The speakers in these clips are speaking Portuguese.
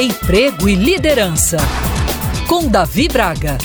Emprego e Liderança, com Davi Braga.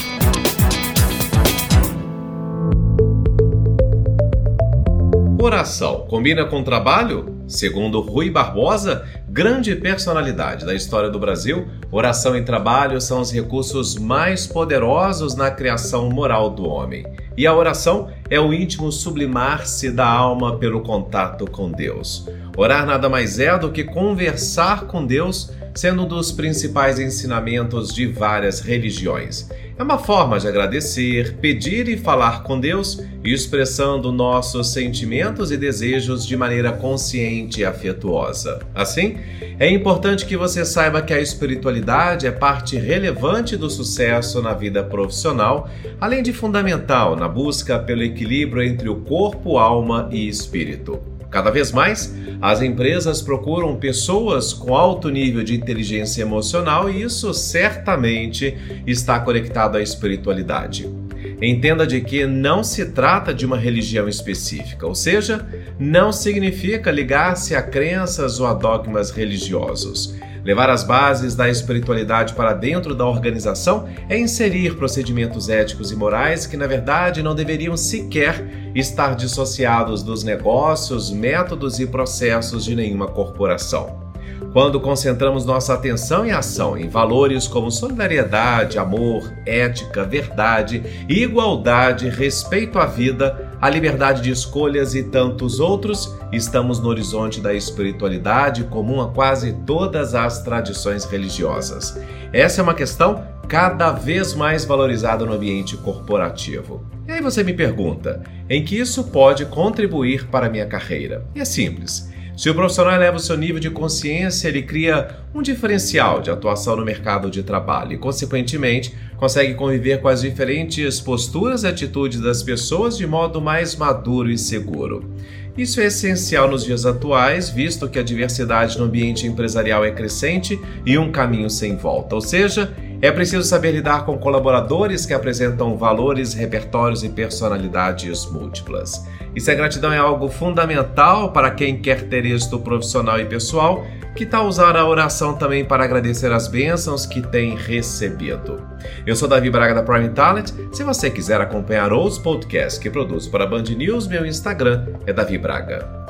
Oração combina com trabalho? Segundo Rui Barbosa, grande personalidade da história do Brasil, oração e trabalho são os recursos mais poderosos na criação moral do homem. E a oração é o íntimo sublimar-se da alma pelo contato com Deus. Orar nada mais é do que conversar com Deus sendo um dos principais ensinamentos de várias religiões. É uma forma de agradecer, pedir e falar com Deus, expressando nossos sentimentos e desejos de maneira consciente e afetuosa. Assim, é importante que você saiba que a espiritualidade é parte relevante do sucesso na vida profissional, além de fundamental na busca pelo equilíbrio entre o corpo, alma e espírito. Cada vez mais, as empresas procuram pessoas com alto nível de inteligência emocional e isso certamente está conectado à espiritualidade. Entenda de que não se trata de uma religião específica, ou seja, não significa ligar-se a crenças ou a dogmas religiosos. Levar as bases da espiritualidade para dentro da organização é inserir procedimentos éticos e morais que, na verdade, não deveriam sequer estar dissociados dos negócios, métodos e processos de nenhuma corporação. Quando concentramos nossa atenção e ação em valores como solidariedade, amor, ética, verdade, igualdade, respeito à vida, a liberdade de escolhas e tantos outros, estamos no horizonte da espiritualidade comum a quase todas as tradições religiosas. Essa é uma questão cada vez mais valorizada no ambiente corporativo. E aí você me pergunta, em que isso pode contribuir para a minha carreira? E é simples. Se o profissional eleva o seu nível de consciência, ele cria um diferencial de atuação no mercado de trabalho e, consequentemente, consegue conviver com as diferentes posturas e atitudes das pessoas de modo mais maduro e seguro. Isso é essencial nos dias atuais, visto que a diversidade no ambiente empresarial é crescente e um caminho sem volta, ou seja, é preciso saber lidar com colaboradores que apresentam valores, repertórios e personalidades múltiplas. E se a gratidão é algo fundamental para quem quer ter êxito profissional e pessoal, que tal usar a oração também para agradecer as bênçãos que tem recebido? Eu sou Davi Braga da Prime Talent. Se você quiser acompanhar outros podcasts que produzo para a Band News, meu Instagram é Davi Braga.